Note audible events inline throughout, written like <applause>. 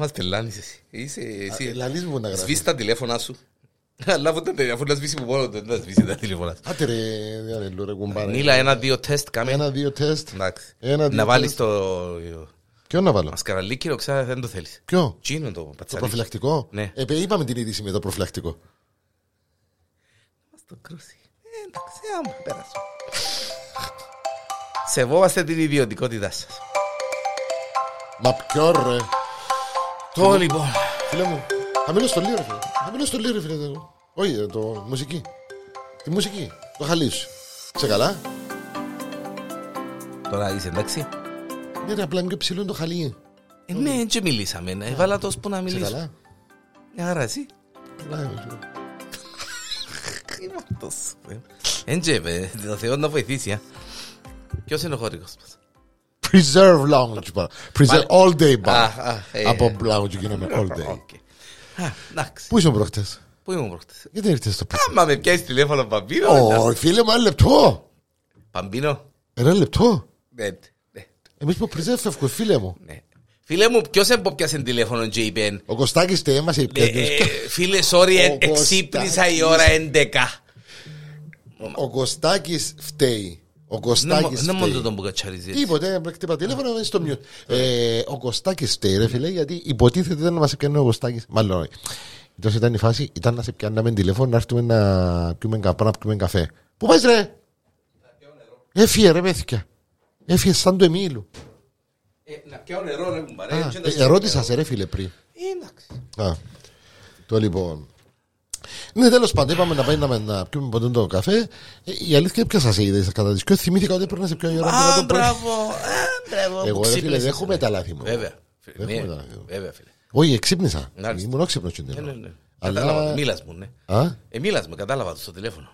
Μας τελάνεις εσύ. Είσαι εσύ. Λαλείς μου να γράφεις. Σβήσει τα τηλέφωνα σου. <laughs> Αλλά αφού τα- αφού να σβήσει που μόνο δεν θα σβήσει τα τηλέφωνα σου. Άτε ρε, διαρρελού ρε κουμπάρε. Νίλα ένα-δύο τεστ κάμε. Ένα, δύο τεστ. Εντάξει. Ένα, δύο Να βάλεις τεστ. το Ποιο να βάλω; μασκαραλίκι, ξέρω δεν το θέλεις. Ποιο; Τι είναι το Το πατσαλίκι. προφυλακτικό; Ναι. Ε, παι, είπαμε την είδηση με το προφυλακτικό. Μας το κρούσει. Ε, Εντάξει, άμα πέρασε. Σεβόμαστε την ιδιωτικότητά σας. Μα ποιο ρε. Το λοιπόν. Φίλε μου, χαμηλό στο λίγο, φίλε. Χαμηλό στο λίγο, φίλε. το- Όχι, ε, το μουσική. Τη μουσική. Το χαλίς σου. Σε καλά; Τώρα είσαι εντάξει. Ναι, ρε, απλά είναι πιο ψηλό είναι το χαλί. Ε, ναι, και μιλήσαμε. ναι. Έβαλα το που να Σε μιλήσω. καλά; Μια χαρά εσύ. Καλά, ε, <laughs> Είμαι αυτός. Έντζε, παι, το Θεό να βοηθήσει. α. Ποιος είναι ο χωρικός μας; Preserve lounge bara. Preserve all day Α, bara. α, ε, Από lounge γίναμε all day. Οκ. Α, Εντάξει. Πού ήσουν προχτές; Πού ήμουν προχτές; Γιατί ήρθες στο πίσω; Άμα με πιάσεις τηλέφωνο Παμπίνο. Ω, φίλε μου, ένα λεπτό. Παμπίνο. Ένα λεπτό. Ναι, ναι, Εμείς που preserve φεύγουμε, φίλε μου. ναι. Φίλε μου, ποιος έμποπιασε τηλέφωνο και είπε Ο Κωστάκης τε έμασε ε, ε, Φίλε, sorry, ε, Ο εξύπνησα η Κωστάκης. ώρα 11. Ο Κωστάκης φταίει. Ο Δεν Κωστάκης μόνο φταίει. τον μπουκατσαρίζει. Τίποτε, χτύπα τηλέφωνο είναι στο μιούτ. Ε, ο Κωστάκης φταίει ρε φίλε γιατί υποτίθεται δεν μας έπιανε ο Κωστάκης. Μάλλον όχι. Τόσο ήταν η φάση, ήταν να σε πιάνναμε τηλέφωνο να έρθουμε να πιούμε καπρά, να πιούμε καφέ. Πού πάει ρε! Έφυγε ρε παιδιά. Έφυγε σαν το Εμίλου. Ε, Να πιάω νερό, ρε κουμπάρε. Α, έτσι να ε, σου- Ερώτησα σε ρε φίλε πριν. Ε, Εντάξει. Α, το λοιπόν. Ναι, τέλος πάντων, είπαμε να πάει να, να πιούμε ποτέ το καφέ. Ε, η αλήθεια ποια σας είδε κατά τη σκιό. Θυμήθηκα ότι πρέπει να σε πιω η ώρα Α, το πρωί. μπράβο. Α, μπράβο. Εγώ που ρε φίλε, ξύπνησες, δεν έχουμε ρε. τα λάθη μου. Βέβαια. Δεν Ναι, έχουμε τα λάθη μου. Βέβαια, φίλε. Όχι, εξύπνησα. Μάλιστα. Ήμουν όξυπνος την Ναι, ναι, ώρα. ναι. Αλλά- Κατάλαβα. Μίλας μου, ναι. Α, Ε, μίλας μου, κατάλαβα το στο τηλέφωνο.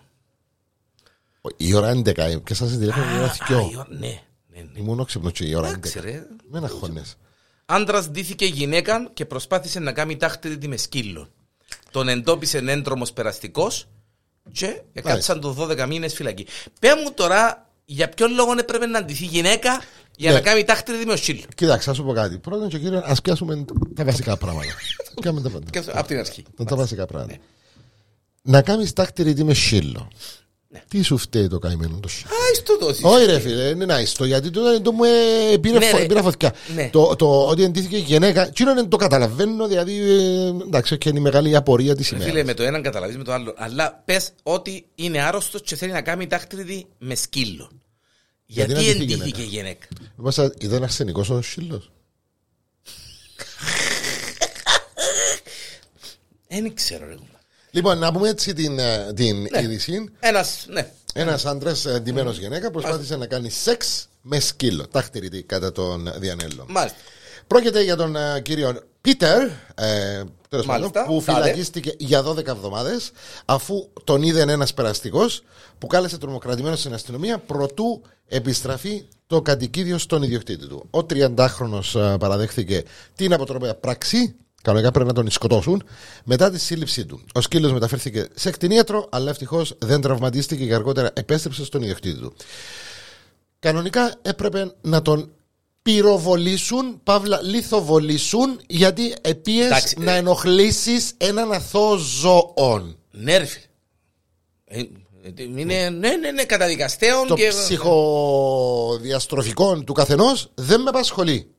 η ώρα 11. Και σας τηλέφωνο η ώρα Α, η 2. ώρα- Ναι, ναι, ναι. Ήμουν όξυπνος και η ώρα 11. Εντάξει, ρε. Με ένα χώνε. Άντρας ντύθηκε γυναίκα και προσπάθησε να κάνει τάχτηρη με σκύλο. Τον εντόπισε έντρομος περαστικός και έκατσαν το 12 μήνες φυλακή. Πε μου τώρα, για ποιον λόγο έπρεπε να ντυθεί γυναίκα για Ναι. να κάνει τάχτηρη με σκύλο. Κοίταξε, θα σου πω κάτι. Πρώτον και κύριο, ας πιάσουμε τα βασικά πράγματα. <laughs> Πιάμε τα πάντα. Και αυτό, από την αρχή. Τα- Τα βασικά πράγματα. Να κάνεις τάκτηρη με σύλλο. Τι σου φταίει το καημένο το σύλλο. Α, στο δώσεις. Όχι ρε φίλε, είναι να ιστο, γιατί το, το μου ε, πήρε, Ναι, φω- ρε. πήρε φωτιά. Ναι. Το, το ότι εντύθηκε γυναίκα, τι είναι το καταλαβαίνω, δηλαδή ε, εντάξει, και είναι η μεγάλη απορία της Φίλε, ημέρας. με το έναν καταλαβαίνει με το άλλο. Αλλά πες ότι είναι άρρωστος και θέλει να κάνει τάχτηρη με σκύλο. Γιατί Γιατί, να ντυθεί εντύθηκε γυναίκα. Μάσα, ήταν αρσενικός ο σύλλο. Δεν ξέρω, ρε. Λοιπόν, να πούμε έτσι την, ε, την είδηση. Ένας, ναι. Ένας άντρας εντυμένο γυναίκα προσπάθησε να κάνει σεξ με σκύλο. Τάχτηρη κατά τον Διανέλο. Μάλιστα. Πρόκειται για τον ε, κύριο Πίτερ, ε, τέλος πάντων, Μάλιστα, που τάδε. φυλακίστηκε για 12 εβδομάδες, αφού τον είδε ένας περαστικός που κάλεσε τρομοκρατημένος στην αστυνομία προτού επιστραφεί το κατοικίδιο στον ιδιοκτήτη του. Ο 30χρονο παραδέχθηκε την αποτροπαία πράξη. Κανονικά πρέπει να τον σκοτώσουν. Μετά τη σύλληψή του, ο σκύλος μεταφέρθηκε σε κτηνίατρο, αλλά ευτυχώς δεν τραυματίστηκε και αργότερα επέστρεψε στον ιδιοκτήτη του. Κανονικά έπρεπε να τον πυροβολήσουν, παύλα λιθοβολήσουν, γιατί επίες Εντάξει, να ε. ενοχλήσεις έναν αθώο ζώον. Ναι, ρε φίλε. Ε, ε, είναι, ναι, ναι, ναι, καταδικαστέων Το και. ψυχοδιαστροφικό του καθενός δεν με απασχολεί.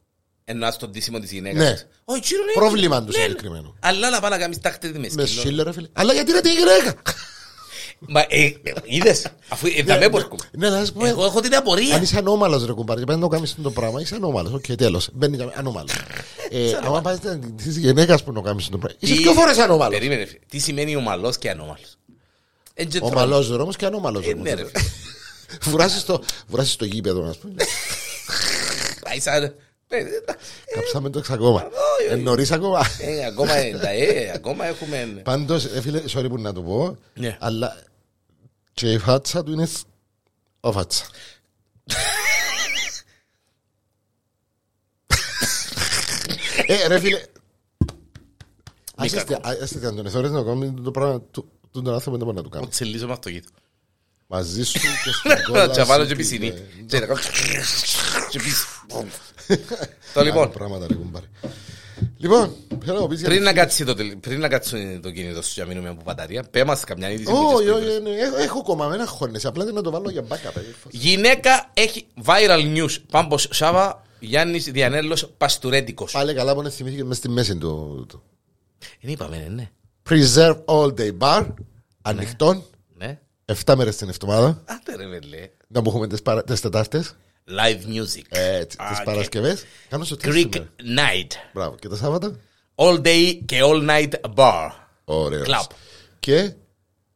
Εννοάς τον ντύσιμο της γυναίκας. Ναι. Όχι, κύριο, ναι. Πρόβλημα του Ναι, ναι. συγκεκριμένου. Αλλά να πάει να κάνεις τάχτηρη με Με σκύλο. σύλλο ρε φίλε. Αλλά γιατί είναι τη γυναίκα; Μα ε, είδες. Αφού ε, θα με μπορκούμε. Ναι, να σου πω, Εγώ έχω την απορία. Αν είσαι ανώμαλος ρε κουμπάρι, πρέπει να το κάνεις το πράγμα, είσαι ανώμαλος. Οκ, τέλος. Μπαίνει για- ανώμαλος. <laughs> Ε, άμα πας της γυναίκας που να κάνεις το πράγμα. Είσαι Τι- πιο φορές ανώμαλος. Περίμενε. φίλε. Τι σημαίνει ομαλός και ανώμαλος; Ομαλός ρε όμως και ανώμαλος. Ε, όμως. ναι, ρε. φίλε. <laughs> Βουράσει στο, βουράσει στο γήπεδο, α πούμε. Πάει σαν. ε, Κάψαμε το εξακόμα. όχι, όχι. Νωρίς ακόμα. ε, Ακόμα ε, τα, ε, ακόμα έχουμε. Πάντως, ε, φίλε, sorry που να το πω, Ναι. αλλά και η φάτσα του είναι σ- ο φάτσα. <laughs> Ε, ρε φίλε. Ας Μη είστε- ας, είστε αν τον εθώρες να κάνουμε το πράγμα του του τον άνθρωπο δεν μπορεί να το κάνω. Τσελίζω με αυτοκίνητο. Μαζί σου και <laughs> στην Να κόλλα τσαβάλω σου και τη- πισινή. ε, Και να κάνω- <laughs> και πίσω. Το άλλα λοιπόν. πράγματα ρε κουμπάρε. Λοιπόν, θέλω να πεις για Πριν το- να κάτσει το, τελ- πριν να κάτσει το κινητό σου για να μείνουμε από μπαταρία, πέ μας καμιά είδηση. που Όχι, τις όχι, προηγούμενες. ναι, έχω- έχω κόμμα, με χώνεσαι. Απλά δεν να το βάλω για backup. ε. Γυναίκα έχει viral news. Πάμπος Σάβα, Γιάννης Διανέλος Παστουρέτικος. Πάλι καλά που να θυμήθηκε μέσα στη μέση του. του. Δεν είπαμε, ναι, ναι. Preserve all day bar. Ανοιχτόν. ναι. 7 μέρες την εβδομάδα. Άντε ρε βελέ. Να μου έχουμε τις Τετάρτες. Live music. Έτσι, Α, τις και Παρασκευές. Κάνω στο τι Greek σήμερα. night. Μπράβο. Και τα Σάββατα; All day και all night bar. Ωραίο. Club. Και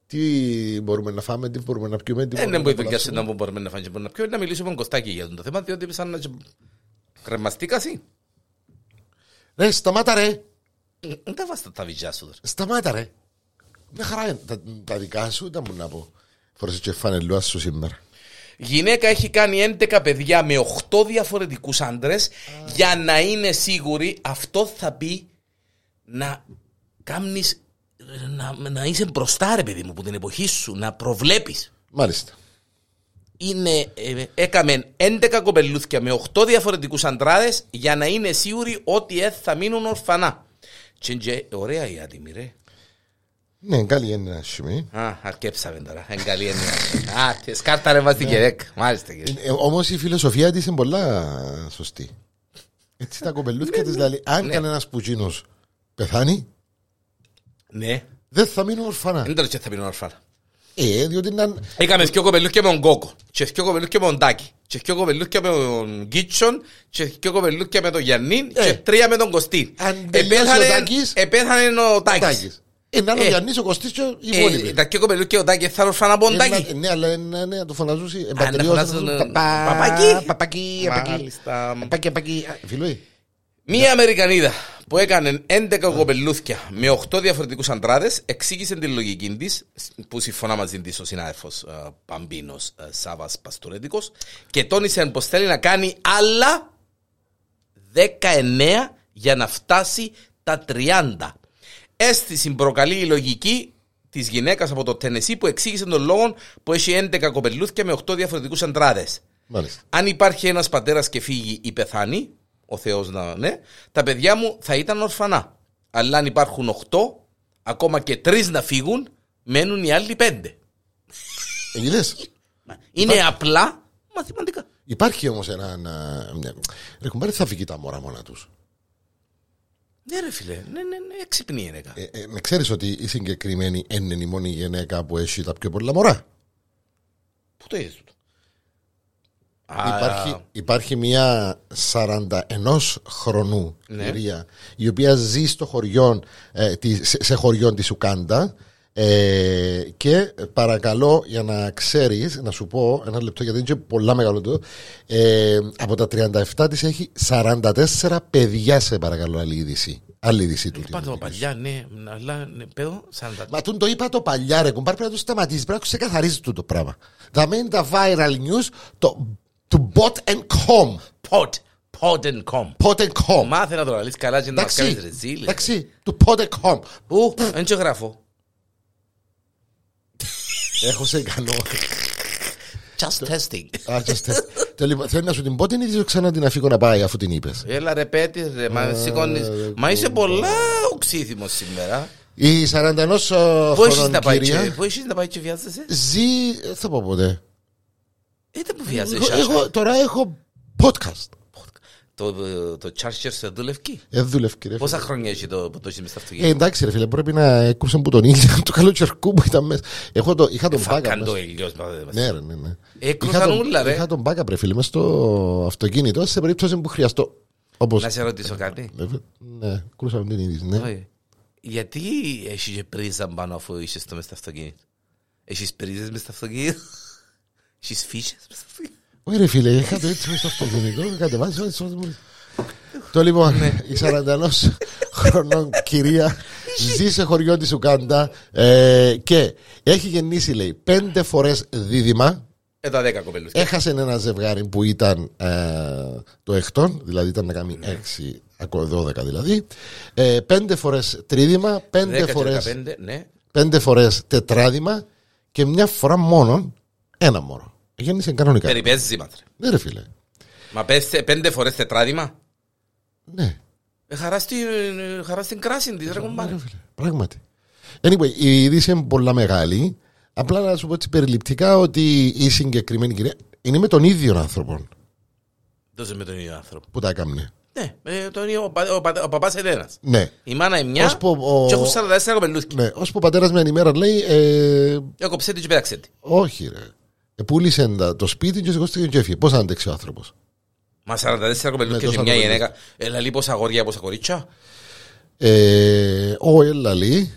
τι μπορούμε να φάμε, τι μπορούμε να πιούμε. Τι Δεν μπορούμε είναι που η να δουλειά σου απολαύσουμε. να μπορούμε να φάμε και μπορούμε να πιούμε. Να μιλήσουμε με Κωστάκη για το θέμα, διότι σαν να κρεμαστήκα εσύ. Ρε, σταμάτα ρε. Δεν τα βάζεις τα βυζιά σου. τώρα. Σταμάτα ρε. Μια χαρά είναι. Τα, τα δικά σου ήταν που να πω. Φορέσαι και φανελούα σου σήμερα. Γυναίκα έχει κάνει 11 παιδιά με 8 διαφορετικούς άντρες. Για να είναι σίγουρη αυτό θα πει να κάνεις να, να είσαι μπροστά ρε παιδί μου που την εποχή σου να προβλέπεις. Μάλιστα. είναι, ε, έκαμε 11 κοπελούθια με 8 διαφορετικούς αντράδες για να είναι σίγουροι ότι ε, θα μείνουν ορφανά. Και, και ωραία η άτιμη ρε Ναι, καλή είναι ένα σημείο. Α, αρκέψαμε τώρα, είναι καλή έννοια. Α, τη σκάρτα ρε βάζει και δέκα. Μάλιστα κύριε. Ε, Όμως η φιλοσοφία της είναι πολλά σωστή. Έτσι τα κοπελούθια της λέει: Αν Ναι. κανένας πουτσίνο πεθάνει, Ναι, δεν θα μείνουν ορφανά. δεν το και θα μείνουν ορφανά. Ε, διότι είναι. Έκαμε δυο κοπελούθια με τον Κόκο, και δυο κοπελούθια με τον Τάκη, και δυο κοπελούθια με τον Γκίτσον, και δυο κοπελούθια με τον Γιάννη, Ε. και τρία με τον Κωστή. Αν τελειώσει ο Τάκης- Επέθανε ο Τάκης. Τάκης. Ε, να είναι ο Ε. Γιάννης, ο Κωστής και οι Ε, υπόλοιποι. Τα δυο κοπελούθια ο Τάκη θα ορφανά από τον Ε, Τάκη. να- Ναι, αλλά ναι, ναι, να το φωναζούσει. να Εμπατριώτα. φωνάζουν, ε, Παπά- παπάκι. Παπάκι, παπάκι. Μάλιστα. Παπάκι, παπάκι. Α, Φιλούι. Μία Αμερικανίδα που έκανε 11 κοπελούθια με 8 διαφορετικούς αντράδες εξήγησε την λογική της, που συμφωνά μαζί της ο συνάδελφος Παμπίνος Σάβας Παστορέτικο, και τόνισε πως θέλει να κάνει άλλα 19 για να φτάσει τα 30. Αίσθηση προκαλεί η λογική της γυναίκας από το Τενεσί που εξήγησε τον λόγο που έχει 11 κοπελούθια με 8 διαφορετικούς αντράδες. Μάλιστα. Αν υπάρχει ένας πατέρας και φύγει ή πεθάνει, ο Θεός να ναι, τα παιδιά μου θα ήταν ορφανά. Αλλά αν υπάρχουν οχτώ, ακόμα και τρεις να φύγουν, μένουν οι άλλοι πέντε. Εγγυλές. Είναι απλά μαθηματικά. Υπάρχει όμως ένα. να- μια- Ρε κουμπάρε, θα φύγει τα μωρά μόνα τους. Ναι ρε φίλε, ναι, ναι, ναι, έξυπνη είναι. Ε, ε, να ξέρεις ότι η συγκεκριμένη είναι η μόνη γυναίκα που έχει τα πιο πολλά μωρά; Πού το είδες τούτο; Υπάρχει, υπάρχει μια 41 χρονού Ναι. κυρία η οποία ζει στο χωριό, ε, τη- σε, σε χωριό της Ουκάντα ε, και παρακαλώ για να ξέρεις να σου πω ένα λεπτό γιατί είναι και πολλά μεγάλο το ε, από τα 37 της έχει 44 παιδιά σε παρακαλώ άλλη είδηση άλλη είδηση του Πάντα παλιά, ναι, αλλά ναι, παιδό, σαν τα... Μα τούν το είπα το παλιά ρε κουμπάρ πρέπει να το σταματήσεις πρέπει να ξεκαθαρίζεις το, το πράγμα θα μένει τα viral news το, το bot and com Pod, pod and com. Pot and com. Μάθε να το λαλείς καλά και να μας κάνεις Εντάξει, ρεζίλ. εντάξει, του pot and com. Ου, δεν και γράφω. Έχω σε ικανό. Just testing. Α, just test. Το λοιπόν, Θέλω να σου την πω την ή ξανά την αφήκω να πάει αφού την είπες. Έλα ρε πέτεις ρε, μα σηκώνεις. Μα είσαι πολλά οξύθιμος σήμερα. Η 41 Πού έχεις χρονών να πάει και, κυρία πού έχεις να πάει και βιάζεσαι; ζει, δεν θα πω ποτέ. Είτε που Εγώ, βιάζεσαι. εγώ- τώρα έχω podcast. Το, το charger σε δουλευκεί. Ε, δούλευε κύριε. Πόσα χρόνια έχει το που το έχεις μες στο Ε, αυτοκίνητο. εντάξει ρε φίλε, πρέπει να έκουψε που τον ήλιο <laughs> του καλοκαιρικού που ήταν μέσα. Έχω το, είχα τον backup Φάκαν το μέσα. ηλιός. μα, μα. Ναι, ρε, ναι, ναι. Έκρουσαν Είχα τον- ούλα, ρε. Είχα τον backup ρε φίλε, μέσα στο αυτοκίνητο σε περίπτωση που χρειαστώ. Όπως, Να σε ρωτήσω κάτι. Ε, Ναι, κρούσαμε την είδηση, ναι. Όχι. Γιατί έχεις και πρίζα πάνω αφού είσαι το μες στο αυτοκίνητο. Έχεις πρίζες μες στο αυτοκίνητο. <laughs> Έχεις φύσες μες στο αυτοκίνητο. Όχι ρε φίλε, είχα το έτσι μες στο αυτοκίνητο, κατεβάζει έτσι όπως μου- Το λοιπόν, η 41 χρονών κυρία ζει σε χωριό της Ουκάντα ε, και έχει γεννήσει λέει πέντε φορές δίδυμα. Ε, τα δέκα κοπέλους. έχασε ένα ζευγάρι που ήταν ε, το εκτόν δηλαδή ήταν να κάνει έξι ακόμα 12 δηλαδή. Ε, πέντε φορές τρίδυμα πέντε Δέκα και φορές, δεκαπέντε, ναι. πέντε φορές τετράδημα και μια φορά μόνο ένα μωρό γέννησε κανονικά Περιπέζεις μάτρε. ναι ρε φίλε Μα πες σε πέντε φορές τετράδημα. ναι Ε, Χαρά στην, ε, χαρά στην κράση της, ρε κομπάρε. Ρε φίλε, Πράγματι. Anyway, η είδηση είναι πολλά μεγάλη. Απλά να σου πω έτσι περιληπτικά ότι η συγκεκριμένη κυρία είναι με τον ίδιο άνθρωπο Δώσε με τον ίδιο άνθρωπο. που τα έκαμνε. Ναι, ε, τον ίδιο, ο, πα- ο, πα- ο παπάς είναι ένας. Ναι. Η μάνα είναι μια Ώσπου ο- και έχουν 44 κοπελούθκια. Ναι, ώσπου ο πατέρας με ενημέρα λέει, ε, Έκοψε την και πέταξε την. όχι ρε. Ε, πούλησε τα- το σπίτι και σηκώστηκε και έφυγε. Πώς άντεξε ο άνθρωπος; Μα 44 κοπελούθκια Ναι, και τόσα μια κοπελούθκια. γυναίκα. Έλα λίγο πόσα αγόρια, πόσα κορίτσια; Ε, όχι, έλα λέει.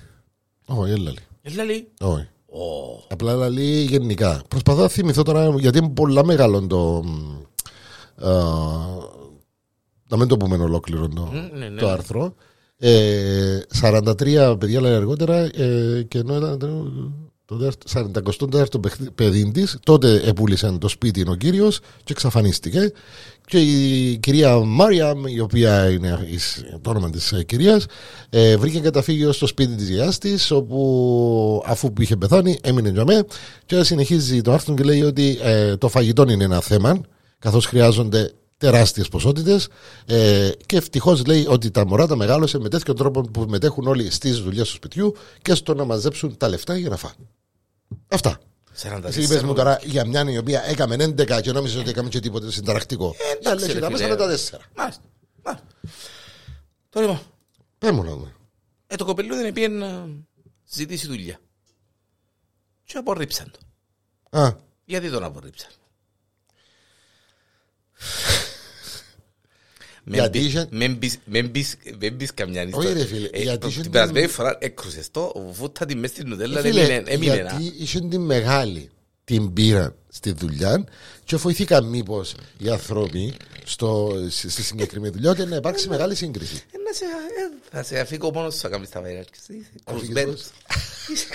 Όχι, έλα λέει. Έλα λίγο. Όχι. Ω, Απλά έλα λέει γενικά. Προσπαθώ να θυμηθώ τώρα γιατί είναι πολλά μεγάλο το. μ, α, να μην το πούμε ολόκληρο το, Μμ, ναι, ναι, το ναι. άρθρο. Ε, 43 παιδιά λέει αργότερα ε, και ενώ ήταν το δεύτερο- 44ο παιχ- παιδί της, τότε επούλησαν το σπίτι ο κύριος και εξαφανίστηκε. Και η κυρία Μάριαμ, η οποία είναι η- το όνομα της κυρίας, ε, βρήκε καταφύγιο στο σπίτι της γιαγιά της, όπου αφού που είχε πεθάνει έμεινε για μέ. Και συνεχίζει το άρθρο και λέει ότι ε, το φαγητό είναι ένα θέμα, καθώς χρειάζονται τεράστιες ποσότητες ε, και ευτυχώς λέει ότι τα μωρά τα μεγάλωσε με τέτοιο τρόπο που μετέχουν όλοι στις δουλειές του σπιτιού και στο να μαζέψουν τα λεφτά για να φάνε. Αυτά. 44 Εσύ είπες μου τώρα για μια η οποία έκαμε 11 και νόμιζες ότι έκαμε και τίποτε συνταρακτικό. εντάξει, Η άλλη ρε ήταν μέσα φίλε. με τα 4. Μάλιστα. Μάλιστα. Τώρα λοιπόν, Πες μου να δούμε. ε, το κοπελούδι είναι πήγε να ζητήσει δουλειά. Και απορρίψαν το. Α, Γιατί τον απορρίψαν; Γιατί; είχε- Μην πεις- μην πεις- μην πεις καμιά Όχι, ιστορία. ρε φίλε, Ε, γιατί το- είχε Την την- περασμένη φορά έκρουσες το, βούτα τη μες στην νουτέλα, ε, δεν φίλε, έμεινε- έμεινε ένα. γιατί είχε την μεγάλη την πήραν στη δουλειά και βοηθήκαν μήπως οι άνθρωποι στο, στη στη συγκεκριμένη δουλειά και να υπάρξει μεγάλη σύγκριση. Ε, να σε- ε, Θα σε αφήκω μόνος σου να κάνεις τα βαϊράκια. Είσαι κρουσμένος. Είσαι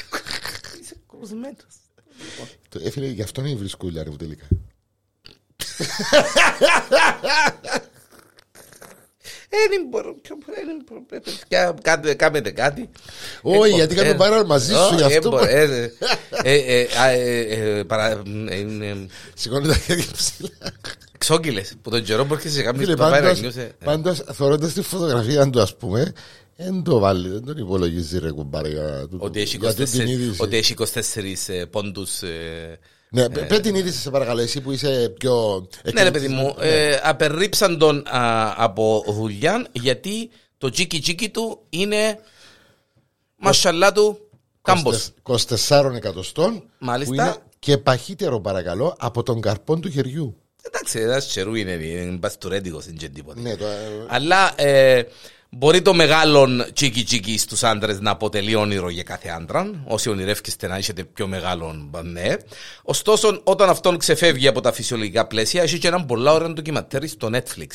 είσαι κρουσμένος. Το- Έφυγε γι' αυτό είναι η βρισκούλα ρε μου τελικά. <laughs> Ε, δεν μπορώ, πιο μπορώ, ε, δεν μπορώ, πρέπει να κάνετε- Κάνετε κάτι. Όχι, Ε, γιατί ε, κάνουμε πάρα μαζί σου όχι, γι' αυτό. ε, μπορώ, ε, ε, ε, ε, α, ε, ε, παρα- ε, είναι Σηκώνει τα χέρια ψηλά. Ξόκυλες που τον καιρό μπορεί να κάνεις Φίλε, το βαϊράκι. πάντως, νιώσε, ε. πάντως θωρώντας τη φωτογραφία του ας πούμε δεν το βάλει, δεν τον υπολογίζει ρε κουμπάρε για, τούτο- Ότι έχει για τούτη την 24 είδηση. Ότι έχει 24 ε, πόντους. ε, Ναι, πε- πες την είδηση σε παρακαλώ εσύ που είσαι πιο Ναι, ρε παιδί μου, ε, απερρίψαν τον α, από δουλειά γιατί το τσίκι τσίκι του είναι μασαλά του κάμπος. 24 εκατοστών Μάλιστα. που είναι και παχύτερο παρακαλώ από τον καρπόν του χεριού. Εντάξει, ένας τσερού είναι, είναι μπαστουρέντικος, δεν είναι τίποτα. Ναι, το, ε, Αλλά ε, μπορεί το μεγάλο τσίκι τσίκι στους άντρες να αποτελεί όνειρο για κάθε άντρα. Όσοι ονειρεύκεστε να είστε πιο μεγάλο, ναι. Ωστόσο, όταν αυτόν ξεφεύγει από τα φυσιολογικά πλαίσια, έχει και έναν πολλά ωραίο ντοκιματέρ στο Netflix.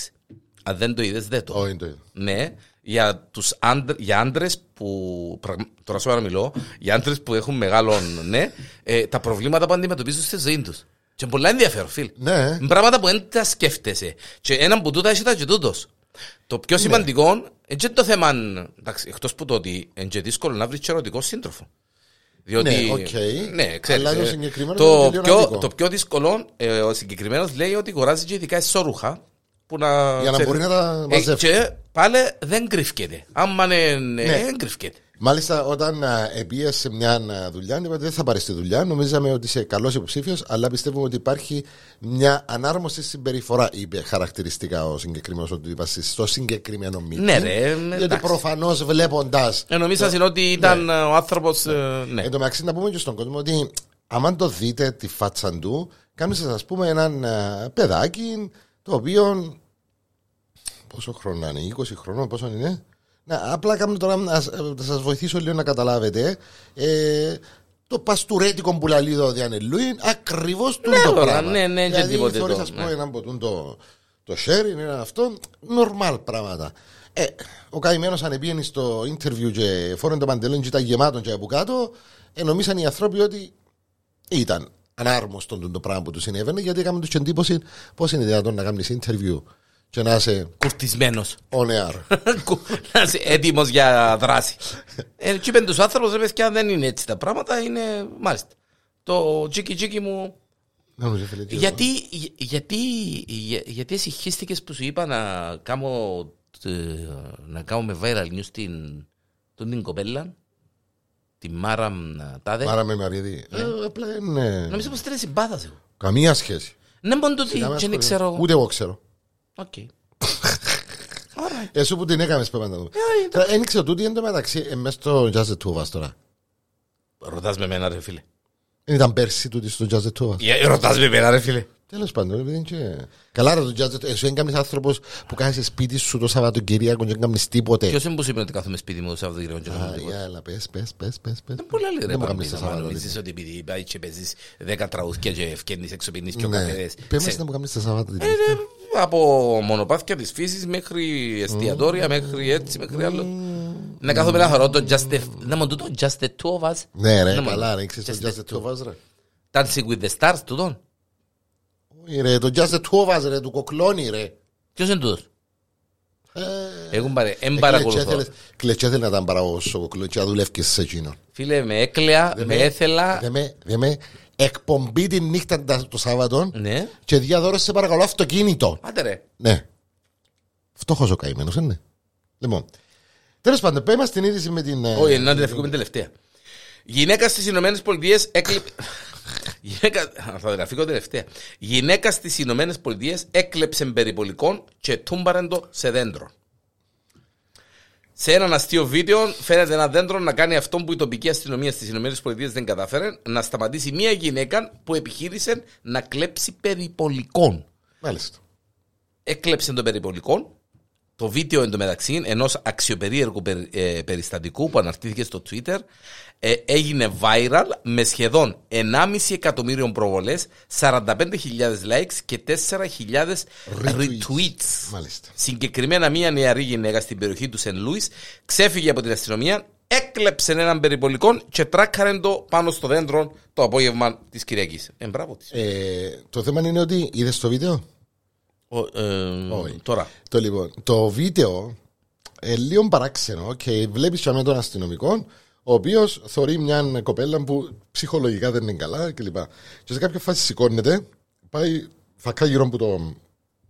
Αν δεν το είδες, δεν το. όχι, το είδα. Ναι, για, τους άντρε, για άντρες που. πραγ- Τώρα σου μιλώ, για άντρες που έχουν μεγάλον, ναι, ε, τα προβλήματα που αντιμετωπίζουν στη ζωή τους. Και πολλά ενδιαφέρον, φίλ. Ναι. Πράγματα που δεν τα σκέφτεσαι. Και έναν που τούτα έχει τα και τούτος. Το Ναι. πιο σημαντικό είναι και το θέμα, εντάξει, εκτός που το ότι είναι και δύσκολο να βρεις και ερωτικό σύντροφο. Διότι, Ναι, οκ. ναι, ξέρεις, Αλλά το ε, συγκεκριμένο το, είναι και λίγο πιο, αντικό. το πιο δύσκολο, ε, ο συγκεκριμένος λέει ότι αγοράζει και ειδικά εσώρουχα που να, Για να ξέρεις, μπορεί να τα ε, μαζεύει. και πάλι δεν κρύφκεται. Άμα είναι, ναι, Ναι. δεν κρύφκεται. Μάλιστα, όταν επίες σε μια α, δουλειά, είπατε δεν θα πάρεις τη δουλειά. Νομίζαμε ότι είσαι καλός υποψήφιος, αλλά πιστεύουμε ότι υπάρχει μια ανάρμοστη συμπεριφορά, είπε χαρακτηριστικά ο συγκεκριμένος ότι είπα στο συγκεκριμένο meeting. Ναι, ρε, Γιατί εντάξει. προφανώς βλέποντας. Ε, νομίζα ότι ήταν ε, ο άνθρωπος, ε, ναι. Εν τω μεταξύ, να πούμε και στον κόσμο ότι άμα το δείτε τη φάτσα του, κάνεις ας πούμε έναν α, παιδάκι το οποίο. Πόσο χρόνο είναι, 20 χρονών, πόσο είναι; Να, απλά κάνω τώρα να σας βοηθήσω λίγο να καταλάβετε. Ε, το παστουρέτικο που λέει το Διανελούιν, ακριβώς το Ναι, το βέβαια, πράγμα. ναι, ναι, και δηλαδή, τίποτε θωρείς, το, ας πούμε, ναι. έναν ποτούν το, το sharing, ένα αυτό, νορμάλ πράγματα. Ε, ο καημένος αν πήγαινε στο interview και φόρεν το παντελόνι και ήταν γεμάτο και από κάτω, ε, νομίζαν οι άνθρωποι ότι ήταν ανάρμοστο το πράγμα που του συνέβαινε, γιατί έκαμε τους εντύπωση πώς είναι δυνατόν να κάνεις interview και να είσαι Κουρτισμένος. on air. <laughs> να είσαι έτοιμος για δράση. Ε, και είπαν τους άνθρωπους, ρε παιδιά, δεν είναι έτσι τα πράγματα, είναι μάλιστα. Το τσίκι τσίκι μου Να μου φίλε, τι Γιατί, για- γιατί, για- γιατί εσυχίστηκες που σου είπα να κάνω στο- να κάνουμε viral news την, τον την κοπέλα, τη Μάρα μ, Τάδε. Μάρα Μεϊμαρίδη. Ε, απλά είναι. Νομίζω πως θέλεις συμπάθαση. Καμία σχέση. Ναι, μόνο το τι, Σιγά με και δεν ασχολείται. ξέρω. Ούτε εγώ ξέρω. Οκ. Εσύ που την έκαμε πρέπει να το δούμε. Τώρα, Δεν ξέρω τούτη εν τω μεταξύ ε, μες στο Just the Two of Us τώρα. Ρωτάς με εμένα ρε φίλε. Δεν ήταν πέρσι τούτη στο Just the Two of Us. Ε, Ρωτάς με εμένα ρε φίλε. Τέλος πάντων, επειδή είναι και... Καλά ρε το Jazz the Two Εσύ είναι κάποιος άνθρωπος που κάθεσαι σπίτι σου το Σαββατοκυριακό και δεν κάνεις τίποτε. Ποιος είναι που σου είπε ότι κάθομαι σπίτι μου το Σαββατοκύριακο και Α, κάνω τίποτα. για, έλα, πες, πες, πες, πες, πες. Δεν πολλά λέει ρε Δεν μου Παμπίδα, κάνεις τα μα Σαββατοκύριακα. νομίζεις ότι επειδή πάει και παίζεις δέκα τραγούδια και ευκαινείς έξω πίνεις και ο Ναι. καφέδες. Πες Σε- μας να μου κάνεις τα Σαββατοκυριακά. Ε, ναι, Από μονοπάτια της φύσης μέχρι εστιατόρια, μέχρι έτσι, μέχρι άλλο. Να κάθομαι να χαρώ το Just the... Να μου τούτο Just the Two of Us. Ναι ρε, Να μου- καλά ρε, ξέρεις το Just Jazz the Two of Us ρε. Dancing with the Stars τούτον. Όχι, ρε, το Jazz the Two of Us ρε, του κοκλώνει ρε. Ποιος είναι τούτος; Ε, Έχουν παρε... Εν ε, παρακολουθώ. κλετσέ θέλεις- Κλετσέ θέλει να ήταν παραγωγός στο κοκλώνει και να δουλεύκεις σε εκείνο. Φίλε, με έκλαια, με έθελα. Δεν με, δεν με εκπομπή τη νύχτα τα- το Σάββατο Ναι. και διαδόρω σε παρακαλώ αυτοκίνητο. Άντε ρε. Ναι. Φτωχός ο καημένος, είναι. Λοιπόν. Τέλος πάντων, πέμε στην είδηση με την... ε, Όχι, να την αφήκουμε τελευταία. Γυναίκα στις Ηνωμένες Πολιτείες έκλειπε. <laughs> Γυναίκα... Θα την αφήκω τελευταία. Γυναίκα στις Ηνωμένες Πολιτείες έκλεψε περιπολικών και τούμπαρεν το σε δέντρο. Σε έναν αστείο βίντεο φαίνεται ένα δέντρο να κάνει αυτό που η τοπική αστυνομία στις Ηνωμένες Πολιτείες δεν κατάφερε να σταματήσει μια γυναίκα που επιχείρησε να κλέψει περιπολικών. Μάλιστα. Έκλεψε το περιπολικό. Το βίντεο εντωμεταξύ ενός αξιοπερίεργου περι- ε, περιστατικού που αναρτήθηκε στο Twitter ε, έγινε viral με σχεδόν 1,5 εκατομμύριο προβολές, 45.000 likes και 4.000 retweets. Μάλιστα. Συγκεκριμένα, μια νεαρή γυναίκα στην περιοχή του Σεν Λούι ξέφυγε από την αστυνομία, έκλεψε έναν περιπολικό και τράκαρε το πάνω στο δέντρο το απόγευμα της Κυριακής. Ε, μπράβο της. Ε, το θέμα είναι ότι είδες το βίντεο; Ο, ε, Όχι. Τώρα. Το, λοιπόν, το βίντεο ε, λίγο παράξενο και βλέπεις και με τον αστυνομικό ο οποίος θεωρεί μια κοπέλα που ψυχολογικά δεν είναι καλά κλπ. Και σε κάποια φάση σηκώνεται, πάει φακά γύρω από το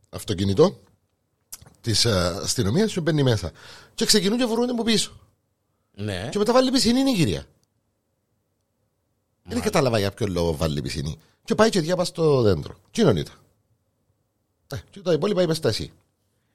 αυτοκίνητο της αστυνομίας και μπαίνει μέσα. Και ξεκινούν και βρουν από πίσω. Ναι. Και μετά βάλει πισινή η κυρία. Δεν κατάλαβα για ποιο λόγο βάλει πισινή. Και πάει και διάβασε στο δέντρο. Κοινωνείται. Ε, και τα υπόλοιπα είπες στα εσύ.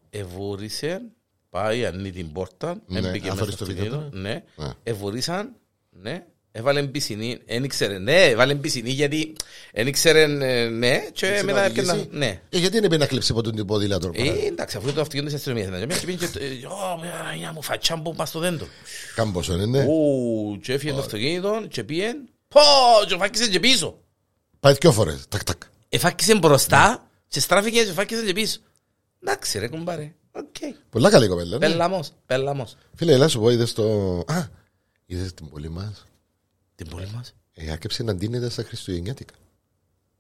Εβούρισε, πάει, ανοίγει την πόρτα, Ναι, έμπαικε μέσα άφερε στο στο βίντεο αυτοκίνητο, ναι, Ναι. εβουρίσαν, ναι, έβαλε πισινή, δεν ήξερε, ναι, έβαλε πισινή γιατί δεν ήξερε, ε, ναι, και μετά έπαιρνα, ναι. Ε, γιατί δεν να κλείψει από τον τύπο ποδήλατο. Ε, εντάξει, αφού το αυτοκίνητο της αστυνομίας ήταν, και πήγε και, το- ε, «Ω, μια- μια μου φατσά που πας στο δέντρο. Κάμποσο είναι. Ου, και έφυγε το αυτοκίνητο και πήγε, πω, και φάκησε και πίσω. Πάει δυο φορές. Τακ, τακ. Εφάκησε μπροστά και στράφηκε και φάκησε και πίσω. Εντάξει ρε κουμπάρε, οκ. Πολλά καλή κοπέλα. ναι. Πέλαμος, πέλαμος. Φίλε, έλα σου πω, είδες το. Α, είδες την πόλη μας. Την πόλη μας; Ε, άκεψε να ντύνεται στα Χριστουγεννιάτικα.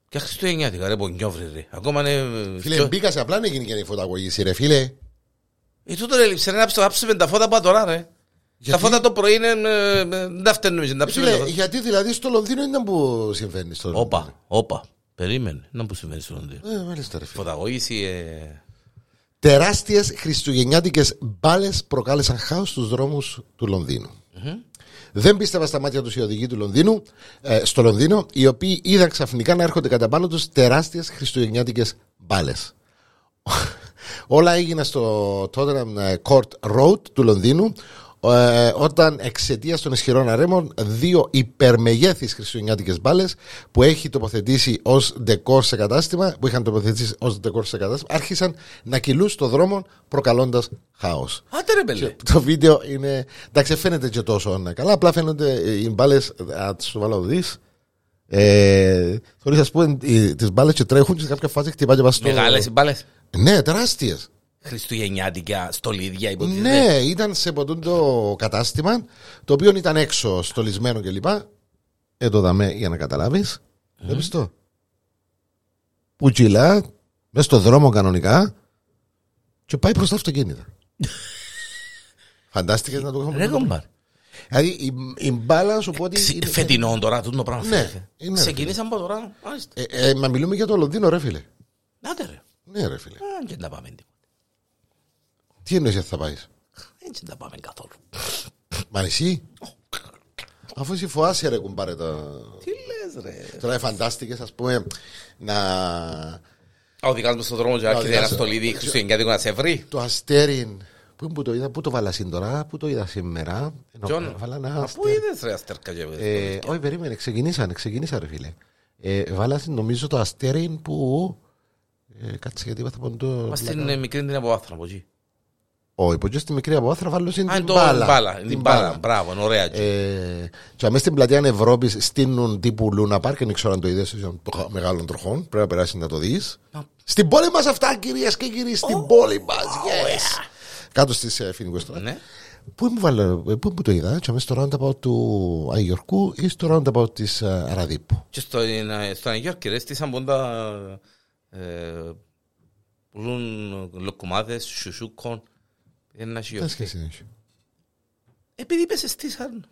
Και Χριστουγεννιάτικα ρε πονιόβρε ρε. Ακόμα είναι... Φίλε, μπήκα σε απλά να γίνει και η φωταγωγήση, ρε φίλε. Ε, τούτο ρε λείψε, ρε, να ψ- να ψούμε τα φώτα από τώρα ρε. Τα Γιατί; φώτα το πρωί είναι... ε, ε, Δεν τα φταίνουμε, να ψούμε τα Φίλε, φώτα. γιατί δηλαδή στο Λονδίνο ήταν που συμβαίνει στο Λονδίνο; Όπα, όπα. Περίμενε. Να που συμβαίνει στο Λονδίνο. Ε, μάλιστα, ρε φίλε. Φωταγωγήση... ε, Τεράστιες χριστουγεννιάτικες μπάλες προκάλεσαν χάος στους δρόμους του λονδινου Δεν πίστευα στα μάτια τους οι οδηγοί του Λονδίνου, ε, στο Λονδίνο, οι οποίοι είδαν ξαφνικά να έρχονται κατά πάνω τους τεράστιες χριστουγεννιάτικες μπάλες. <laughs> Όλα έγιναν στο Tottenham Court Road του Λονδίνου, ε, όταν εξαιτίας των ισχυρών αρέμων δύο υπερμεγέθης χριστουγεννιάτικες μπάλες που έχει τοποθετήσει ως ντεκόρ σε κατάστημα, που είχαν τοποθετήσει ως ντεκόρ σε κατάστημα, άρχισαν να κυλούν στο δρόμο προκαλώντας χάος. Άντε ρε πέλε. Το βίντεο είναι. Εντάξει, δεν φαίνεται και τόσο ναι, καλά. Απλά φαίνονται ε, οι μπάλες. Α τις σου βάλω δεις. Ε, Θεωρεί, ας πούμε, τις μπάλες και τρέχουν και σε κάποια φάση χτυπάει και πας στο. Μεγάλες οι μπάλες. Ναι, τεράστιες. Χριστουγεννιάτικα, στολίδια υποτίθεται. Ναι, ήταν σε ποτούν το κατάστημα, το οποίο ήταν έξω στολισμένο κλπ. Ε, το δαμέ για να καταλάβεις. Βλέπει το. Που κυλά, μέσα στο δρόμο κανονικά και πάει προ τα αυτοκίνητα. <laughs> Φαντάστηκες να το είχαμε Ρε κομπάρ. Δηλαδή η, η μπάλα σου πω ότι. Ξε- είναι- Φετινό τώρα, τούτο πράγμα. Ναι, φαίνεται. είναι, ρε, Ξεκινήσαν από τώρα. Μάλιστα. Ε, ε, μα μιλούμε για το Λονδίνο, ρε φίλε. Άντε ρε. Ναι, ρε φίλε. Α, Και να πάμε τίποτα. Τι εννοείς ότι θα πάεις; Έτσι δεν πάμε καθόλου. Μα εσύ. Αφού εσύ φοάσαι ρε κουμπάρε το... Τι λες ρε. Τώρα φαντάστηκες ας πούμε να... Ο δικός μου στον δρόμος και άρχισε ένα στολίδι χριστουγεννιάτικο να σε βρει. Το αστέρι. Πού είναι που το είδα, πού το βάλα τώρα, πού το είδα σήμερα. Ενώ Ποιον; Βάλα ένα Μα πού αστέρι. είδες ρε αστέρκα και Ε, Όχι, περίμενε, ξεκινήσαν, ξεκινήσα ρε φίλε. Ε, βάλα νομίζω το αστέρι που. Ε, κάτσε γιατί είπα θα πω το. Μας στην ε, μικρή την αποβάθρα από εκεί. Όχι, που και στη μικρή αποβάθρα βάλω στην Α, είναι την το μπάλα. μπάλα. Την Την μπάλα. Μπράβο, είναι ωραία. έτσι. Ε, και αμέσως στην πλατεία Ευρώπη στείλουν τύπου Λούνα Πάρκ, δεν ξέρω αν το είδες των μεγάλων τροχών. Πρέπει να περάσεις να το δεις. Να. Στην πόλη μας αυτά, κυρίες και κύριοι, στην πόλη μας. Yes. Κάτω στις uh, Φινικέ τώρα. Ναι. Πού μου βάλω, ε, πού μου το είδα, και αμέσως στο roundabout του Αγιορκού ή στο roundabout της Αραδίπου. Και στο, ε, στο Αγιόρκη ρε στήσαν πόντα ε, πουλούν λοκουμάδες, σουσούκον. Ένα Τι σιόρκη. σχέση έχει. Επειδή είπες στήσαν.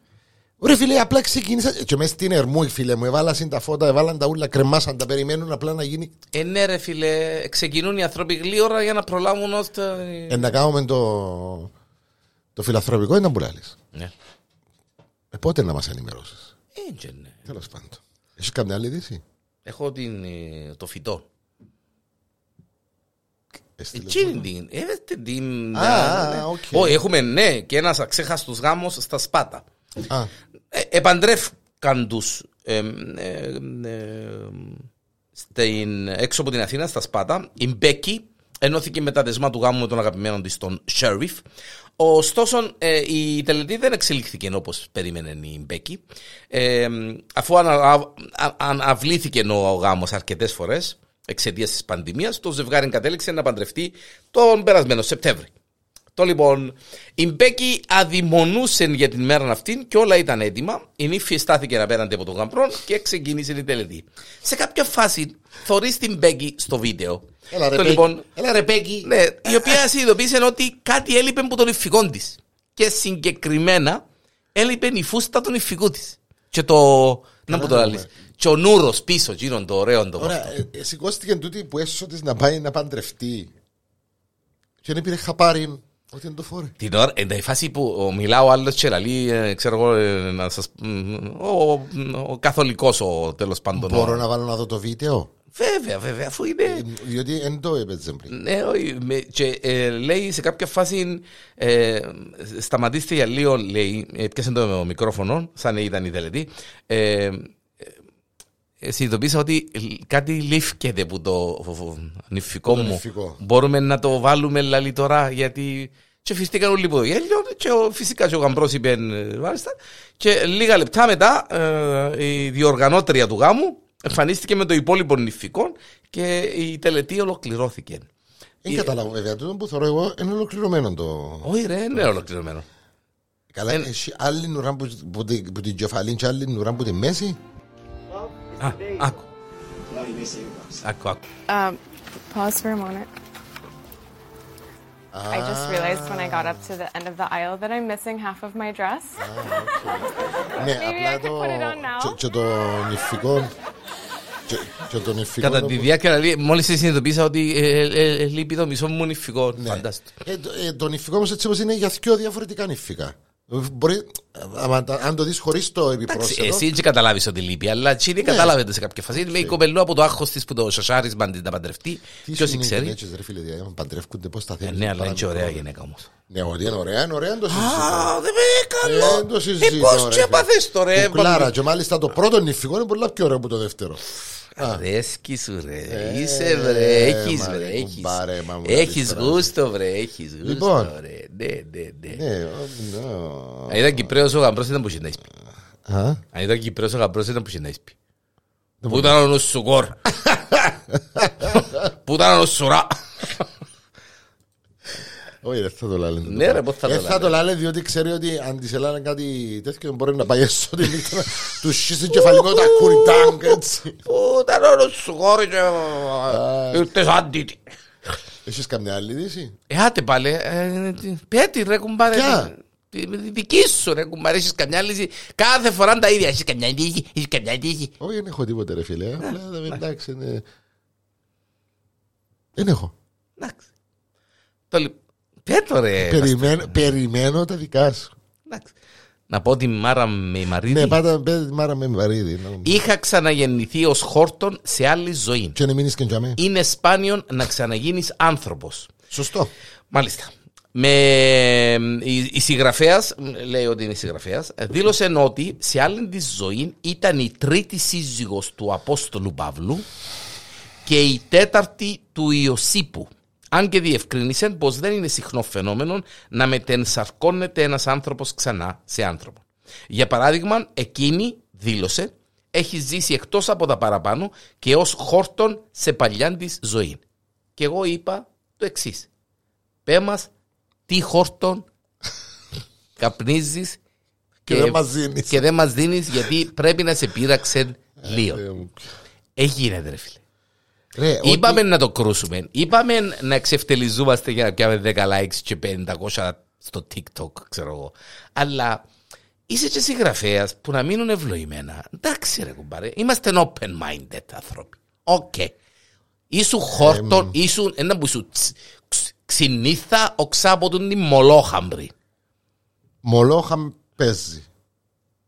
Ρε φίλε, απλά ξεκίνησα. Και μέσα στην Ερμού, οι φίλε μου, έβαλαν τα φώτα, έβαλαν τα ούλα, κρεμάσαν τα, περιμένουν απλά να γίνει. Ε, ναι ρε φίλε, ξεκινούν οι άνθρωποι γλήορα για να προλάβουν ώστε... Ε, να κάνουμε το, το φιλανθρωπικό είναι να μπουλάλει. Ναι. Ε, πότε να μας ενημερώσεις; Έτσι, ναι. Τέλος πάντων. Έχεις καμιά άλλη είδηση; Έχω την, ε, το φυτό. Έστειλες Εκείνη μου. την, είδατε την... Α, ναι, ναι. α, οκ. Όχι, έχουμε ναι και ένας αξέχαστος γάμος στα Σπάτα. Α, Ε, επαντρεύκαν τους ε, ε, ε, στην, έξω από την Αθήνα, στα Σπάτα. Η Μπέκη ενώθηκε με τα δεσμά του γάμου με τον αγαπημένο της, τον Sheriff. Ωστόσο, ε, η τελετή δεν εξελίχθηκε όπως περίμενε η Μπέκη. Ε, αφού ανα, α- α- αναβλήθηκε ο γάμος αρκετές φορές εξαιτίας της πανδημίας, το ζευγάρι κατέληξε να παντρευτεί τον περασμένο Σεπτέμβρη. Το λοιπόν, η Μπέκη αδειμονούσε για την μέρα αυτή και όλα ήταν έτοιμα. Η νύφη στάθηκε απέναντι από τον γαμπρόν και ξεκίνησε η τελετή. Σε κάποια φάση, θωρείς την Μπέκη στο βίντεο. έλα ρε το Πέκη. λοιπόν, Έλα ρε Πέκη. ναι, η οποία συνειδητοποίησε ότι κάτι έλειπε από τον ηφικό της. Και συγκεκριμένα έλειπε η φούστα του ηφικού της. Και το. Να πω το κάνουμε. άλλο. Και ο νούρος πίσω, γύρω το ωραίο το Ωραία, ε, ε, σηκώστηκε τούτη που έσω της να πάει να παντρευτεί. Και δεν πήρε χαπάρι ότι είναι το φόρε. Την ώρα, εν η φάση που ο, μιλά ο άλλος και λαλεί, ε, ξέρω εγώ, ε, να σας, μ, ο, ο, ο καθολικός ο τέλος πάντων. Μπορώ ο- να βάλω να δω το βίντεο; Βέβαια, βέβαια, αφού είναι... Ε, Διότι δεν το έπαιζε πριν. Ναι, όχι, με- και ε, λέει σε κάποια φάση ε, σταματήστε για λίγο, λέει, ε, πιάσε το μικρόφωνο, σαν ήταν η τελετή. Ε, ε, ε, συνειδητοποίησα ότι κάτι λήφκεται που το νηφικό Το μου. νηφικό. Μπορούμε να το βάλουμε λαλή τώρα γιατί και φυσικά όλοι που το γέλιο και ο- φυσικά και ο γαμπρός είπε ε, μάλιστα και λίγα λεπτά μετά ε, η διοργανώτρια του γάμου εμφανίστηκε με το υπόλοιπο νηφικό και η τελετή ολοκληρώθηκε. Δεν καταλάβω βέβαια. Τούτο που θεωρώ εγώ είναι ολοκληρωμένο το. Όχι ρε, δεν είναι ολοκληρωμένο. Καλά, έχει άλλη νουρά που, που, την- που την κεφαλή και άλλη νουρά που τη μέση. Α, άκου. Άκου, άκου. Um, pause for a moment. I just realized when I got up to the end of the aisle that I'm missing half of my dress. Ναι, <laughs> Maybe I απλά could put it on now. το. Και, και το νηφικό. Και, και το νηφικό. Κατά το τη που- διάρκεια, δηλαδή, μόλις συνειδητοποίησα ότι ε, ε, ε, λείπει το μισό μου νηφικό. Ναι. Φαντάστο. Ε, το, ε, το νηφικό όμως έτσι όπως είναι για δύο διαφορετικά νηφικά. Μπορεί, άμα τα- αν το δεις χωρίς το Εντάξει, επιπρόσθετο. εσύ δεν καταλάβεις ότι λείπει, αλλά έτσι δεν Ναι. καταλάβετε σε κάποια φάση. Με η κοπελού από το άγχος της που το σασάρισμα την να παντρευτεί. Τι Ποιος σου είναι οι ξέρει; γυναίκες, ρε φίλε, δηλαδή, άμα παντρεύκονται πώς τα Ε, θέλουν. Ναι, αλλά είναι και ωραία γυναίκα όμως. Ναι, ότι είναι ωραία, είναι ωραία, το συζητώ. Α, δεν με Ε, έκανα. δεν το Ε, συζητώ. πώς ρε, και φίλε. έπαθες το ρε. Κουκλάρα, και μάλιστα το πρώτο νηφικό είναι πολύ πιο ωραίο από το δεύτερο. Αρέσκει σου ρε. Ε, Είσαι βρε. Έχεις μα, βρε. ρε, έχεις. κουμπάρε, μα μου Έχεις λαλείς τώρα. γούστο βρε. Έχεις γούστο Λοιπόν. ρε. Ναι, ναι, ναι. Ναι, ο, no. Αν ήταν Κυπρέος ο γαμπρός ήταν που είχε να εισπεί. Α, Αν ήταν Κυπρέος ο γαμπρός ήταν που είχε να εισπεί. Πού ήταν ο νους σου κορ. <laughs> Πού ήταν ο νους σου ρα. Όχι, δεν θα το λάλε. Ναι, ρε, πώς θα το Ε, θα λάλε. το λάλε διότι ξέρει ότι αν της ελάνε κάτι τέτοιο μπορεί να πάει έσω τη νύχτα να του σύσει κεφαλικό τα κουριτάνκ έτσι. Πού ήταν ο νους σου κορ και ήρθες αντίτη. Έχεις καμιά άλλη είδηση; Ε, άτε πάλι. ε, τι- Πέτη ρε κουμπάρε. Ποια; Τη- τη Δική σου ρε κουμπάρε. Έχεις καμιά λύση. Κάθε φορά τα ίδια. Έχεις καμιά λύση. Έχεις καμιά λύση. Όχι, δεν έχω τίποτε ρε φίλε. Απλά, ε, εντάξει, είναι- Δεν έχω. Εντάξει. Το λι- Πέτω ρε. Περιμένω, περιμένω τα δικά σου. Εντάξει. Να πω τη Μάρα με Μαρίδη. Ναι, πάντα πες τη μάρα με βαρύδι. Είχα ξαναγεννηθεί ως χόρτον σε άλλη ζωή. Και να μείνεις και τζαμί. Είναι σπάνιο να ξαναγίνεις άνθρωπος. Σωστό. Μάλιστα. Με, η, η συγγραφέας, λέει ότι είναι συγγραφέας, δήλωσε ότι σε άλλη της ζωή ήταν η τρίτη σύζυγος του Απόστολου Παύλου και η τέταρτη του Ιωσήπου. Αν και διευκρίνησε πως δεν είναι συχνό φαινόμενο να μετενσαρκώνεται ένας άνθρωπος ξανά σε άνθρωπο. Για παράδειγμα, εκείνη δήλωσε έχει ζήσει εκτός από τα παραπάνω και ως χόρτον σε παλιά της ζωή. Και εγώ είπα το εξής. Πε μας τι χόρτον <laughs> καπνίζεις Και δεν μας δίνεις. και δεν μας δίνεις γιατί πρέπει να σε πείραξε λίγο. Ε, μου. Έγινε ρε φίλε. Ρε, ότι- Είπαμε να το κρούσουμε. Είπαμε να εξευτελιζόμαστε για να πιάμε 10 likes και 500 στο TikTok, ξέρω εγώ. Αλλά είσαι και συγγραφέας που να μείνουν ευλογημένα. Εντάξει, ρε κουμπάρε. Είμαστε open-minded άνθρωποι. Οκ. Ήσου χόρτον, ήσου ένα που σου ξ- ξ- ξυνήθα οξά από τον τη μολόχαμπρη. Μολόχα παίζει.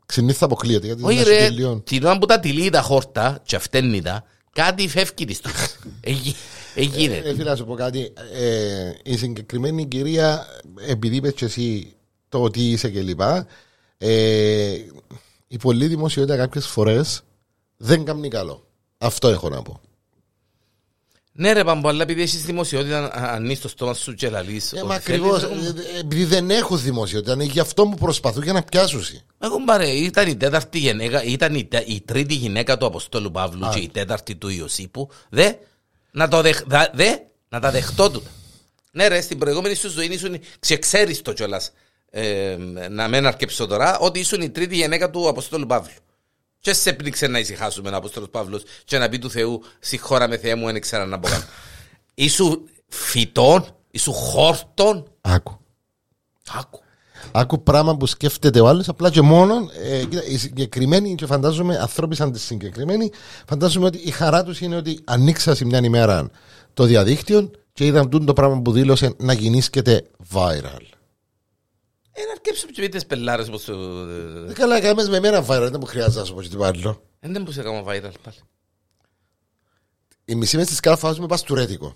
Ξυνήθα αποκλείεται γιατί Όχι είναι ρε, ασκελιών. την ώρα που τα τυλίγει τα χόρτα και αυτέννητα, κάτι φεύγει της τους. Εγι- Έγινε. Ε, φίλε, να σου πω κάτι. Ε, η συγκεκριμένη κυρία, επειδή είπες και εσύ το ότι είσαι και λοιπά, ε, η πολλή δημοσιότητα κάποιες φορές δεν κάνει καλό. Αυτό έχω να πω. Ναι ρε Παμπο, αλλά επειδή έχεις δημοσιότητα α- ανοίεις το στόμα σου και λαλείς Ε, ό,τι μα ακριβώς. θέλεις, Επειδή δεν έχω δημοσιότητα, είναι γι' αυτό που προσπαθώ για να πιάσω εσύ. Εγώ μπαρε, ήταν η τέταρτη γυναίκα, ήταν η, τε- η τρίτη γυναίκα του Αποστόλου Παύλου και η τέταρτη του Ιωσήπου. Δε, να, το δεχ, δα- δε, να τα δεχτώ του. Ναι ρε, στην προηγούμενη σου ζωή ήσουν, ξεξέρεις το κιόλας, ε, να μην αρκεψω τώρα, ότι ήσουν η τρίτη γυναίκα του Αποστόλου Παύλου. Και σε πνίξε να ησυχάσουμε ο Απόστολος Παύλος και να πει του Θεού, συγχώρα με Θεέ μου, δεν ήξερα να πω καν. Ήσου φυτών, ήσου χόρτων. Άκου. Άκου. Άκου πράγμα που σκέφτεται ο άλλος, απλά και μόνο. Ε, κοίτα, οι συγκεκριμένοι, και φαντάζομαι, ανθρώποι σαν τη συγκεκριμένοι, φαντάζομαι ότι η χαρά τους είναι ότι ανοίξα σε μια ημέρα το διαδίκτυο και είδαν τούτο το πράγμα που δήλωσε να γινήσκεται viral. Ε, να αρκέψουμε και πίτες πελάρες όπως το... Ε, καλά, έκαμε με μένα viral, δεν μου χρειάζεται να σου πω και τίποτα άλλο. Ε, Δεν μπορούσα να κάνω viral πάλι. Η μισή μες της κάθε φάση με παστουρέτικο.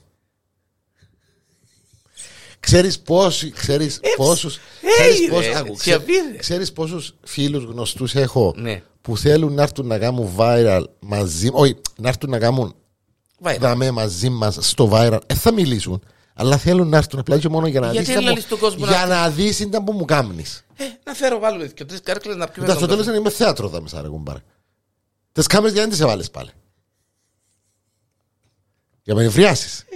Ξέρεις πόσοι, ξέρεις πόσους, ξέρεις ρε, πόσους, άκου, ξέ- σιωπή, ρε. ξέρεις πόσους φίλους γνωστούς έχω Ναι. που θέλουν να έρθουν να κάνουν viral μαζί, όχι, να έρθουν να κάνουν Viral. δαμέ μαζί μας στο viral. Ε, θα μιλήσουν, αλλά θέλουν να έρθουν απλά και μόνο για να Γιατί δεις τα λαλείς που- του κόσμου να για έρθουν. να δεις τα που μου κάνεις. Ε, να φέρω βάλω και τρεις κάρκλες να πιούμε Εντάξει, στο τον τέλος είναι είμαι θέατρο θα με σάρε κουμπάρε. Τις κάμερες για να τις έβαλες πάλι. Για να με νευριάσεις. <laughs>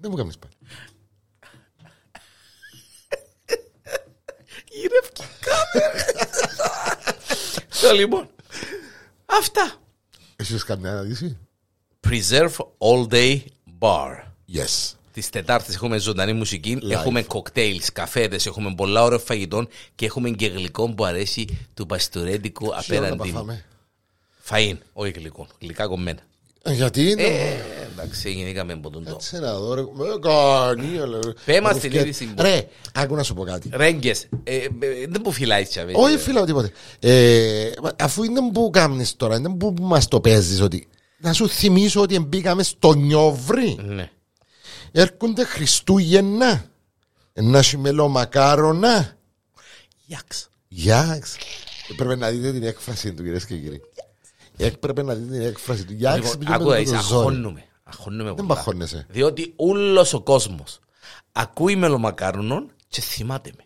Δεν μου κάνεις πάλι. <laughs> Γυρεύει κάμερα. <laughs> Το λοιπόν. Αυτά. Έχεις καμιά αναδύση. Preserve All Day Bar. Yes. Τη Τετάρτη έχουμε ζωντανή μουσική, έχουμε κοκτέιλς, καφέδες, έχουμε πολλά ωραία φαγητών και έχουμε και γλυκό που αρέσει του παστορέντικου Τι ώρα να απέναντι. παθάμε. Φαΐν, όχι γλυκό, γλυκά κομμένα. Ε, Γιατί είναι; Ε, εντάξει, γεννήκαμε από τον τόπο. Έτσι να δω ρε. Με κάνει. αλλά- Πέ μας Μου την φτιάχνει. είδηση που- Ρε, άκου να σου πω κάτι. Ρέγγες, δεν που φυλάει τσαβέ. Όχι φίλα τίποτε. Ε, μα αφού είναι που κάνεις τώρα, είναι που μας το παίζεις ότι να σου θυμίσω ότι μπήκαμε στο νιόβρι. Ναι. Έρχονται Χριστούγεννα. Ένα σιμελομακάρονα. Γιάξ. Γιάξ. Πρέπει να δείτε την έκφραση του κυρίες και κύριοι. Έπρεπε να δείτε την έκφραση του. Γιάξ. Λοιπόν, πήγαινε Άκουγα, με είσαι το ζόρι. αχώνουμε. Αχώνουμε πολλά. παχώνεσαι. Διότι όλο ο κόσμος ακούει μελομακάρονον και θυμάται με.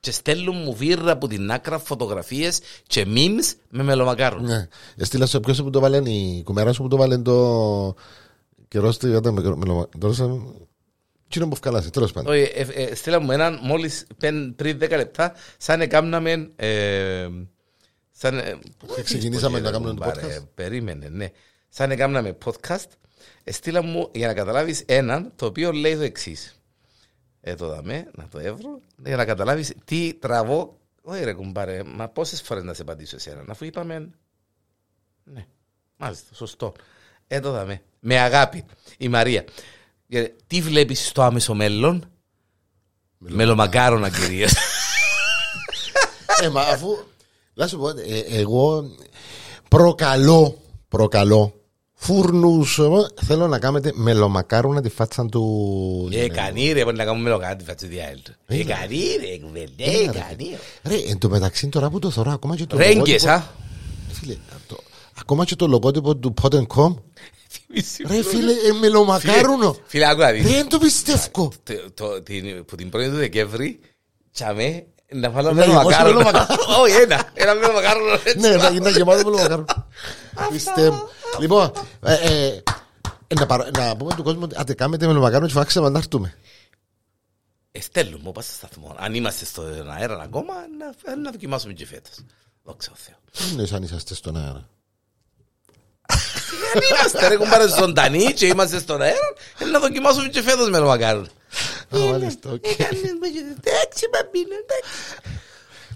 Και στέλνουν μου βίρρα από την άκρα φωτογραφίες και memes με μελομακάρονο. Ναι. Έστειλα σε ποιος που το βάλε, η κουμέρα σου που το βάλε το καιρός του για τα με Τώρα Τι είναι που ευκαλάσει, τέλος πάντων. Όχι, ε, ε, στείλα μου έναν μόλις πριν 10 λεπτά, σαν έκαναμε. Ε, σαν, ε, πού ξεκινήσαμε ρε, να κάνουμε το κουμπάρε, podcast. Περίμενε, ναι. Σαν έκαναμε podcast, ε, στείλα μου για να καταλάβεις έναν το οποίο λέει το εξής. Ε, το δαμέ, να το έβρω, για να καταλάβεις τι τραβώ. Όχι, ρε κουμπάρε, μα πόσες φορές να σε απαντήσω εσένα, αφού είπαμε. Ναι, μάλιστα, σωστό. Ε, το δαμέ. Με αγάπη, η Μαρία. Γιατί Τι βλέπεις στο άμεσο μέλλον; Μελομακάρονα κυρίες. Ε, μα αφού. Να σου πω, ε, εγώ προκαλώ, προκαλώ φούρνους. Θέλω να κάνετε μελομακάρονα τη φάτσα του. Ε, κανεί ρε, μπορεί να κάνουμε μελοκάτι φάτσε διάλυτο. Ε, κανεί ρε, κουβέντε, ε, κανεί. Ρε, εν τω μεταξύ τώρα που το θωρώ, ακόμα και το. Ρέγγες, λογότυπο- α. Φίλε, το- ακόμα και το λογότυπο του Pot.com. Ρε, φίλε, ε, μελομακάρουνο. Φίλε, άκου να δεις. Ρε, δεν το πιστεύω. Το- το- την- Που την πρώτη του Δεκέμβρη, τσαμέ, να βάλω Να γεμώσει μελομακάρονα. μελομακάρονα. Όχι, ένα. Ένα μελομακάρονα. έτσι. Ναι, να γίνει γεμάτο μελομακάρουνο. Πιστεύω. <laughs> Λοιπόν, ε, ε, ε, να παρα- να πούμε του κόσμου ότι άντε κάμετε μελομακάρουνο και φάξε να έρθουμε. Ε, στέλνουμε όπως στο σταθμό. Αν είμαστε στον αέρα ακόμα, να, να δοκιμάσουμε και φέτος. Δόξα τω Θεώ. Τι εννοείς αν είσαστε στον αέρα. <laughs> Αν είμαστε ρε κουμπάρε ζωντανοί και είμαστε στον αέρα, ε, να δοκιμάσουμε και φέτος μελομακάρονα. Α, μάλιστα, οκ. Εντάξει, μπαμπίνε, εντάξει.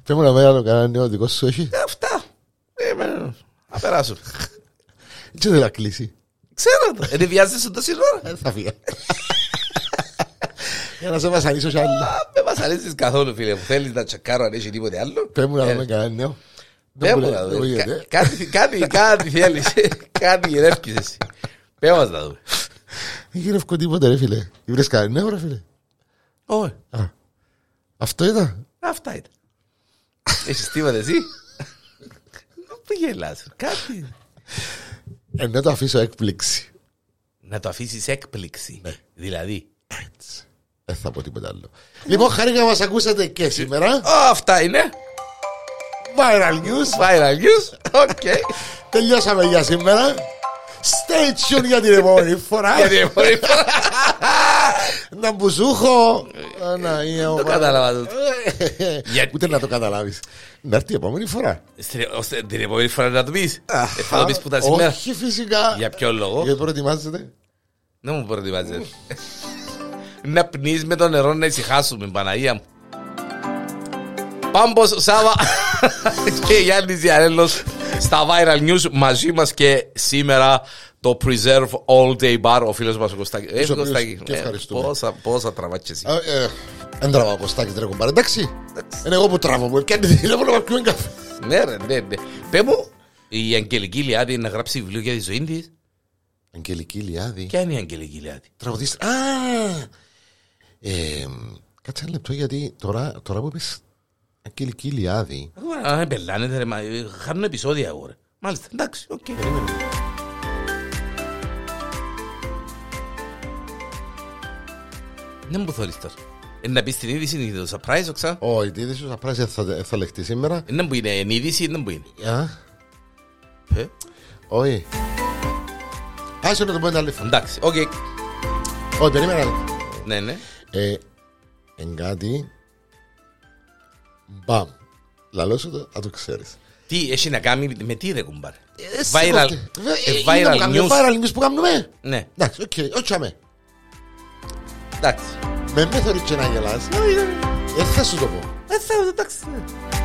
Πρέπει να μέρα το κανένα νέο δικό σου έχει. Αυτά. Ε, με- Να περάσουν. Τι δεν θα κλείσει; Ξέρω το. Ε, δεν βιάζεσαι τόση ώρα; Δεν θα φύγει. Για να σε βασανίσω κι άλλο. Α, Δεν μας αρέσεις καθόλου φίλε μου. Θέλεις να τσεκάρω αν έχει τίποτε άλλο; Πρέπει να Ε, δούμε κανένα νέο. Πες μου μου λέει- να δεν μου δούμε. γίνεται. Κα- Κάτι, κάτι, κάτι θέλεις. Κάτι γυρεύκεις εσύ. Πες μας να δούμε. Δεν γυρεύκω τίποτε ρε φίλε. Βρες κανένα νέο ρε φίλε. Όχι. Α, Αυτό ήταν. Αυτά ήταν. Έχεις τίποτε εσύ. Πού γελάς. Κάτι. Ε, να το αφήσω έκπληξη. Να το αφήσεις έκπληξη. Δηλαδή. Έτσι. Δεν θα πω τίποτα άλλο. Λοιπόν, χάρηκα να μας ακούσατε και σήμερα. Ω, Αυτά είναι. Viral News. Viral news. OK. Τελειώσαμε για σήμερα. Stay tuned για την επόμενη φορά. Γιατί μπορεί- Να μπουζούχο. Αναία Το κατάλαβα τούτο. Γιατί- Ούτε να το καταλάβεις. Να έρθει η επόμενη φορά. Στην- ώστε Την επόμενη φορά να το πεις. Ε, Θα το πεις που τα σήμερα. Όχι φυσικά. Για ποιο λόγο; Γιατί προετοιμάζετε. Δεν μου προετοιμάζεσαι. Να πνείς με το νερό να ησυχάσουμε, Παναγία μου. Πάμπος Σάβα <laughs> και Γιάννης Διαρέλος στα Viral News μαζί μας και σήμερα το Preserve All Day Bar, ο φίλος μας ο Κωστάκης. Ε, Τους οποίους Κωστάκη, και ε, ευχαριστούμε. πόσα, πόσα τραβάτσες εσύ. Ε, ε, Δεν τραβάω από στάκης ρε κουμπάρε. Εντάξει. Είναι εγώ που τραβώ. Μου κάνει τηλέφωνο να πιούμε καφέ. Ναι ρε, ναι, ναι. Πέ μου, η Αγγελική Λιάδη να γράψει βιβλίο για τη ζωή της; Αγγελική Λιάδη. Ποια είναι η Αγγελική Λιάδη; Τραγουδίστρια. Α! Ε, Κάτσε ένα λεπτό γιατί τώρα, τώρα που είπες Αγγελική Λιάδη. Α, δεν πελάνετε ρε, μα, ε, χάνουν επεισόδια εγώ ρε. Μάλιστα, εντάξει, οκ. Δεν μου θωρείς τώρα. Ε, να πεις την είδηση, είναι το surprise, οξά. Όχι, τι είδες σου θα θα, θα λεχτεί σήμερα. Ε, Δεν που είναι, είναι είδηση, δεν που είναι. Α, Ε, όχι. Άσε να το πω ένα λεπτό. Εντάξει, οκ. Όχι, περίμενα. ένα λεπτό. Ναι, ναι. Ε, εν κάτι. Μπαμ. Λαλός σου το, να το ξέρεις. Τι έχει να κάνει με τι ρε κουμπάρε; Ε, Viral, σηκώστε. ε, Ε, viral είναι που κάνουμε, news. Viral news που κάνουμε. Ναι, Εντάξει, οκ, όχι αμέ. Εντάξει. Με με θωρείς και να γελάς. Δεν θα σου το πω. Ε, θα, εντάξει. ναι.